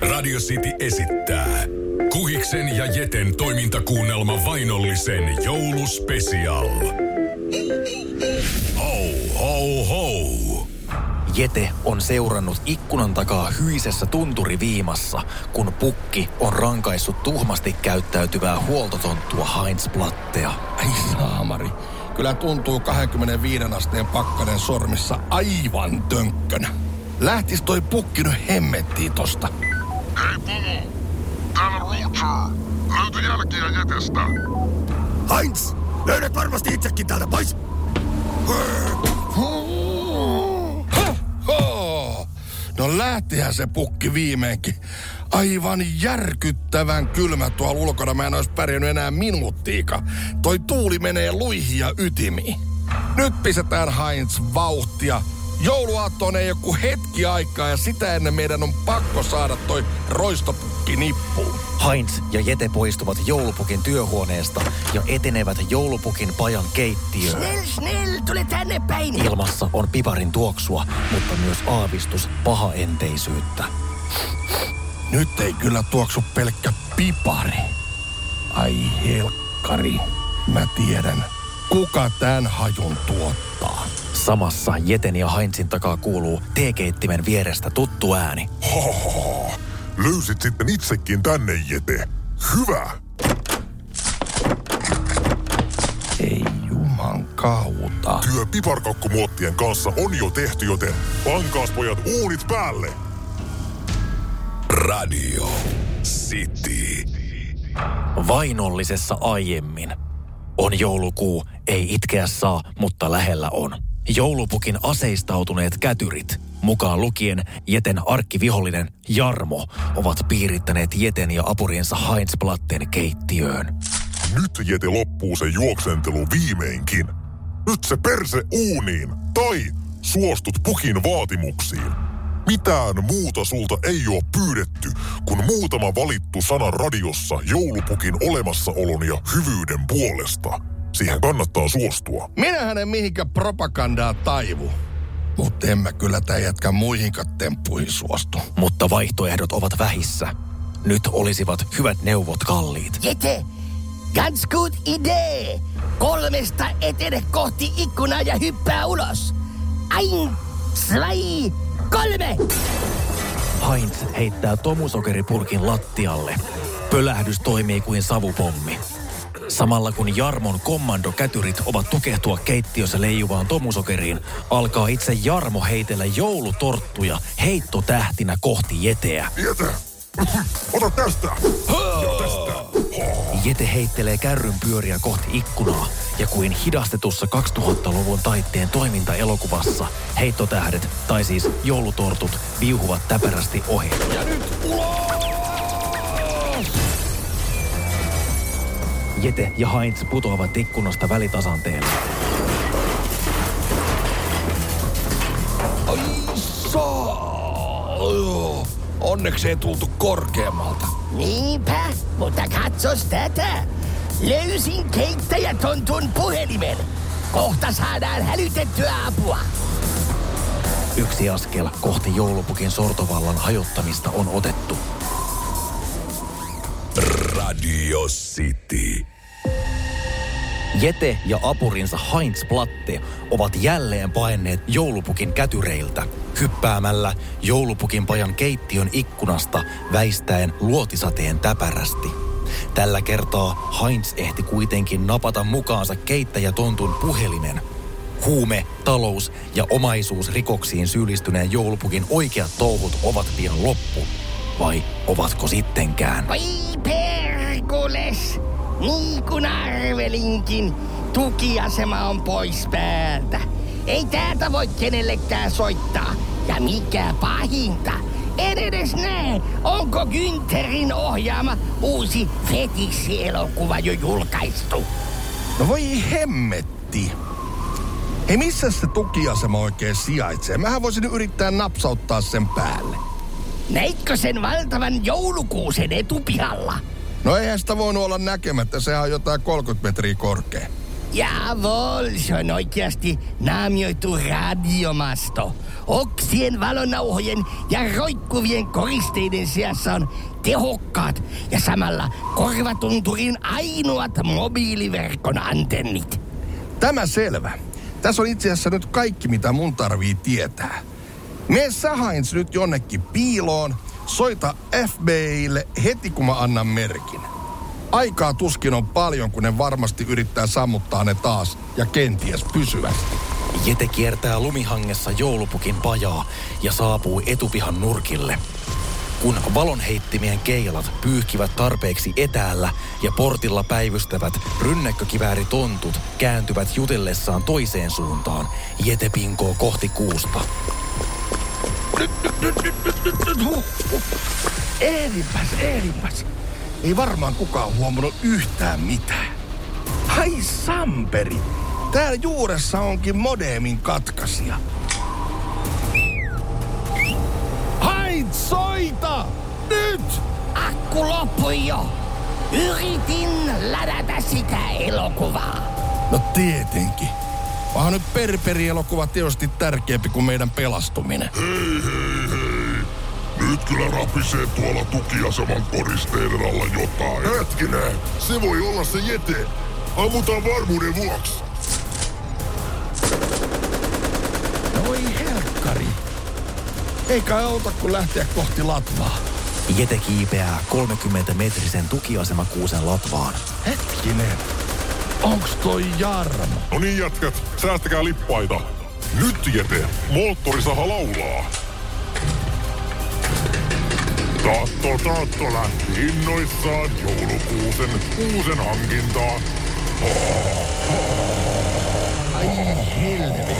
Radio City esittää Kuhiksen ja Jeten toimintakuunnelma Vainollisen jouluspesial. Ho, ho, ho. Jete on seurannut ikkunan takaa hyisessä tunturiviimassa, kun pukki on rankaissut tuhmasti käyttäytyvää huoltotonttua Heinz Plattea. Ai saamari. Kyllä tuntuu 25 asteen pakkanen sormissa aivan tönkkönä. Lähtis toi pukki nyt hemmettiin tosta. Hei Pumu, täällä ruutsuu. Löytyi jälkiä jätestä. Heinz, löydät varmasti itsekin täältä pois. No lähtihän se pukki viimeinkin. Aivan järkyttävän kylmä tuolla ulkona. Mä en ois pärjännyt enää minuuttiika. Toi tuuli menee luihin ja ytimiin. Nyt pistetään Heinz vauhtia. Jouluaattoon ei joku hetki aikaa ja sitä ennen meidän on pakko saada toi roistopukki nippuun. Heinz ja Jete poistuvat joulupukin työhuoneesta ja etenevät joulupukin pajan keittiöön. Snell, snell, tule tänne päin. Ilmassa on piparin tuoksua, mutta myös aavistus pahaenteisyyttä. Nyt ei kyllä tuoksu pelkkä pipari. Ai helkkari. Mä tiedän, kuka tämän hajun tuottaa. Samassa Jeten ja Heinzin takaa kuuluu teekeittimen vierestä tuttu ääni. Hohoho. Löysit sitten itsekin tänne, Jete. Hyvä. Ei juman kautta. Työ piparkakkumuottien kanssa on jo tehty, joten pankaas pojat uunit päälle. Radio City. Vainollisessa aiemmin. On joulukuu, ei itkeä saa, mutta lähellä on. Joulupukin aseistautuneet kätyrit, mukaan lukien Jeten arkkivihollinen Jarmo, ovat piirittäneet Jeten ja apuriensa Heinz keittiöön. Nyt Jete loppuu se juoksentelu viimeinkin. Nyt se perse uuniin. Tai suostut pukin vaatimuksiin. Mitään muuta sulta ei ole pyydetty, kun muutama valittu sana radiossa joulupukin olemassaolon ja hyvyyden puolesta. Siihen kannattaa suostua. Minähän en mihinkä propagandaa taivu. Mutta en mä kyllä tää jätkä muihinkaan temppuihin suostu. Mutta vaihtoehdot ovat vähissä. Nyt olisivat hyvät neuvot kalliit. Jete, ganz good idee. Kolmesta etene kohti ikkunaa ja hyppää ulos. Ein, zwei, kolme. Heinz heittää tomusokeripurkin lattialle. Pölähdys toimii kuin savupommi. Samalla kun Jarmon kommandokätyrit ovat tukehtua keittiössä leijuvaan tomusokeriin, alkaa itse Jarmo heitellä joulutorttuja heittotähtinä kohti Jeteä. Jete, ota tästä. Ja tästä. Jete heittelee kärryn pyöriä kohti ikkunaa, ja kuin hidastetussa 2000-luvun taitteen toimintaelokuvassa, heittotähdet, tai siis joulutortut, viuhuvat täpärästi ohi. Ja nyt Jete ja Heinz putoavat ikkunasta välitasanteelle. Ai saa! Onneksi ei tultu korkeammalta. Niinpä, mutta katsos tätä. Löysin keittäjätontun puhelimen. Kohta saadaan hälytettyä apua. Yksi askel kohti joulupukin sortovallan hajottamista on otettu. Radio City. Jete ja apurinsa Heinz Platte ovat jälleen paenneet joulupukin kätyreiltä, hyppäämällä joulupukin pajan keittiön ikkunasta väistäen luotisateen täpärästi. Tällä kertaa Heinz ehti kuitenkin napata mukaansa keittäjätontun puhelimen. Huume, talous ja omaisuusrikoksiin syyllistyneen joulupukin oikeat touhut ovat pian loppu. Vai ovatko sittenkään? Voi perkules! Niin kuin arvelinkin, tukiasema on pois päältä. Ei täältä voi kenellekään soittaa. Ja mikä pahinta, en edes näe, onko Günterin ohjaama uusi fetissi-elokuva jo julkaistu. No voi hemmetti. Hei, missä se tukiasema oikein sijaitsee? Mähän voisin yrittää napsauttaa sen päälle. Näitkö sen valtavan joulukuusen etupihalla? No eihän sitä voinut olla näkemättä, sehän on jotain 30 metriä korkea. Jawohl, se on oikeasti naamioitu radiomasto. Oksien valonauhojen ja roikkuvien koristeiden seassa on tehokkaat ja samalla korvatunturin ainoat mobiiliverkon antennit. Tämä selvä. Tässä on itse asiassa nyt kaikki, mitä mun tarvii tietää. Mene sä Heinz nyt jonnekin piiloon, soita FBIlle heti kun mä annan merkin. Aikaa tuskin on paljon, kun ne varmasti yrittää sammuttaa ne taas ja kenties pysyvästi. Jete kiertää lumihangessa joulupukin pajaa ja saapuu etupihan nurkille. Kun valonheittimien keilat pyyhkivät tarpeeksi etäällä ja portilla päivystävät rynnäkkökivääritontut kääntyvät jutellessaan toiseen suuntaan, Jete pinkoo kohti kuusta. Nyt, nyt, nyt, nyt, nyt, nyt, nyt, huh, huh. Eeripäs, eeripäs. Ei varmaan kukaan huomannut yhtään mitään. Hai samperi, täällä juuressa onkin modeemin katkaisija. Hait, soita! Nyt! Akku loppui jo. Yritin ladata sitä elokuvaa. No tietenkin. Onhan nyt perperi-elokuva tietysti tärkeämpi kuin meidän pelastuminen. Hei, hei, hei. Nyt kyllä rapisee tuolla tukiaseman koristeiden alla jotain. Hetkinen, se voi olla se jete. Ammutaan varmuuden vuoksi. Voi helkkari. Eikä auta kun lähteä kohti latvaa. Jete kiipeää 30-metrisen tukiasemakuusen latvaan. Hetkinen. Onks toi Jarmo? No niin jätkät, säästäkää lippaita. Nyt jete, moottorisaha laulaa. Taatto Taatto lähti innoissaan joulukuusen uusen hankintaan. Ai helvetti.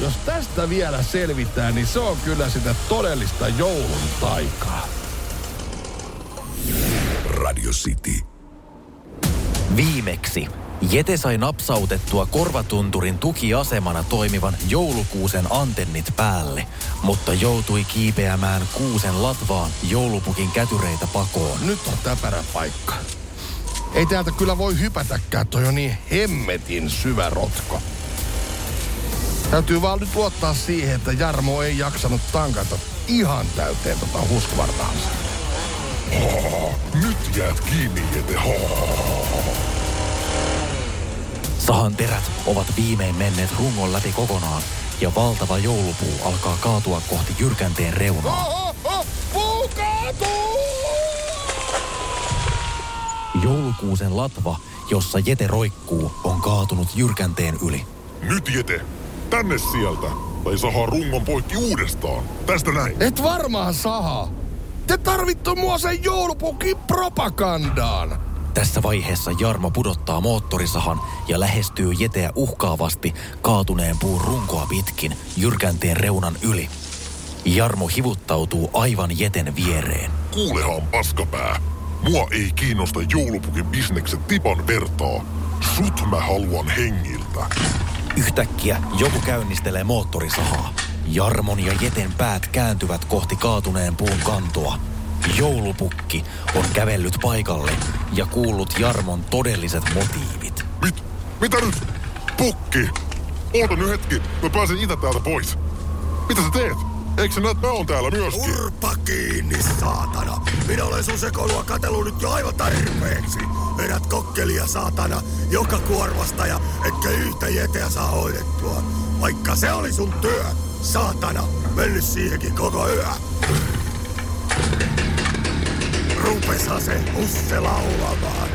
Jos tästä vielä selvitään, niin se on kyllä sitä todellista joulun taikaa. Radio City. Viimeksi Jete sai napsautettua korvatunturin tukiasemana toimivan joulukuusen antennit päälle, mutta joutui kiipeämään kuusen latvaan joulupukin kätyreitä pakoon. Nyt on täpärä paikka. Ei täältä kyllä voi hypätäkään, toi on niin hemmetin syvä rotko. Täytyy vaan nyt luottaa siihen, että Jarmo ei jaksanut tankata ihan täyteen tota huskuvartaansa. Nyt jäät kiinni, jete. Sahan terät ovat viimein menneet rungon läpi kokonaan ja valtava joulupuu alkaa kaatua kohti jyrkänteen reunaa. Oho, oh, puu kaatuu! Joulukuusen latva, jossa Jete roikkuu, on kaatunut jyrkänteen yli. Nyt jete, tänne sieltä. Tai sahaa rungon poikki uudestaan. Tästä näin. Et varmaan saha. Te sen joulupukin propagandaan. Tässä vaiheessa Jarmo pudottaa moottorisahan ja lähestyy Jeteä uhkaavasti kaatuneen puun runkoa pitkin jyrkänteen reunan yli. Jarmo hivuttautuu aivan Jeten viereen. Kuulehan paskapää. Mua ei kiinnosta joulupukin bisnekset tipan vertaa. Sut mä haluan hengiltä. Yhtäkkiä joku käynnistelee moottorisahaa. Jarmon ja Jeten päät kääntyvät kohti kaatuneen puun kantoa. Joulupukki on kävellyt paikalle ja kuullut Jarmon todelliset motiivit. Mit? Mitä nyt? Pukki! Oota nyt hetki, mä pääsen itä täältä pois. Mitä sä teet? Eikö sä näet, mä oon täällä myöskin? Turpa kiinni, saatana! Minä olen sun sekoilua katsellut nyt jo aivan tarpeeksi. Vedät kokkelia, saatana, joka kuorvasta ja etkä yhtä jeteä saa hoidettua. Vaikka se oli sun työ, saatana, mennyt siihenkin koko yö. Rupesa se husse laulamaan.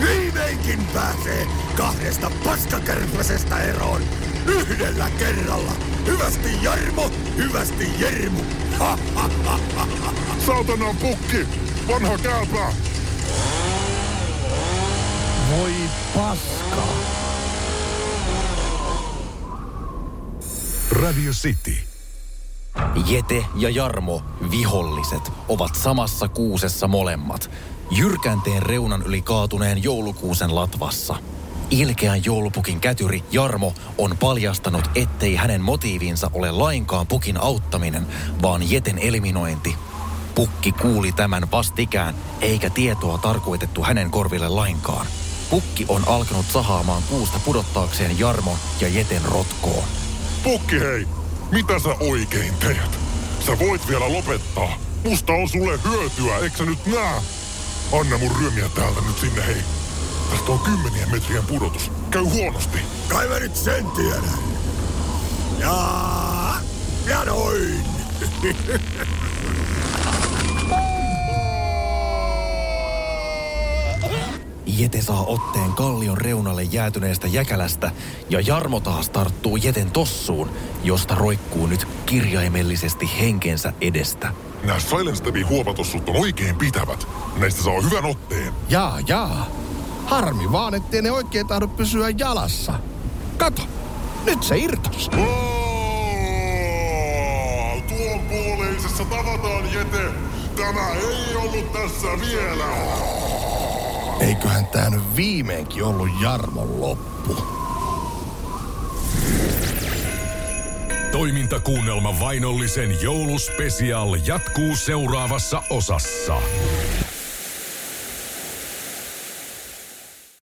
Viimeinkin pääsee kahdesta paskakärpäsestä eroon. Yhdellä kerralla. Hyvästi Jarmo, hyvästi Jermu. Ha, ha, ha, ha, ha. Saatanan pukki! Vanha kääpä! Voi paska. Radio City. Jete ja Jarmo, viholliset, ovat samassa kuusessa molemmat. Jyrkänteen reunan yli kaatuneen joulukuusen latvassa. Ilkeän joulupukin kätyri Jarmo on paljastanut, ettei hänen motiivinsa ole lainkaan pukin auttaminen, vaan Jeten eliminointi. Pukki kuuli tämän vastikään, eikä tietoa tarkoitettu hänen korville lainkaan. Pukki on alkanut sahaamaan kuusta pudottaakseen Jarmo ja Jeten rotkoon. Pukki hei, mitä sä oikein teet? Sä voit vielä lopettaa. Musta on sulle hyötyä, eikö sä nyt nää? Anna mun ryömiä täältä nyt sinne hei. Tästä on kymmenien metrien pudotus. Käy huonosti. Kai mä nyt sen tiedän. Ja, ja noin. Jete saa otteen kallion reunalle jäätyneestä jäkälästä ja Jarmo taas tarttuu Jeten tossuun, josta roikkuu nyt kirjaimellisesti henkensä edestä. Nämä Silence Stepin huopatossut on oikein pitävät. Näistä saa hyvän otteen. Jaa, jaa. Harmi vaan, ettei ne oikein tahdo pysyä jalassa. Kato, nyt se irtos. Oh, tuon puoleisessa tavataan, Jete. Tämä ei ollut tässä vielä. Eiköhän tää nyt viimeinkin ollut Jarmon loppu. Toimintakuunnelma Vainollisen jouluspesial jatkuu seuraavassa osassa.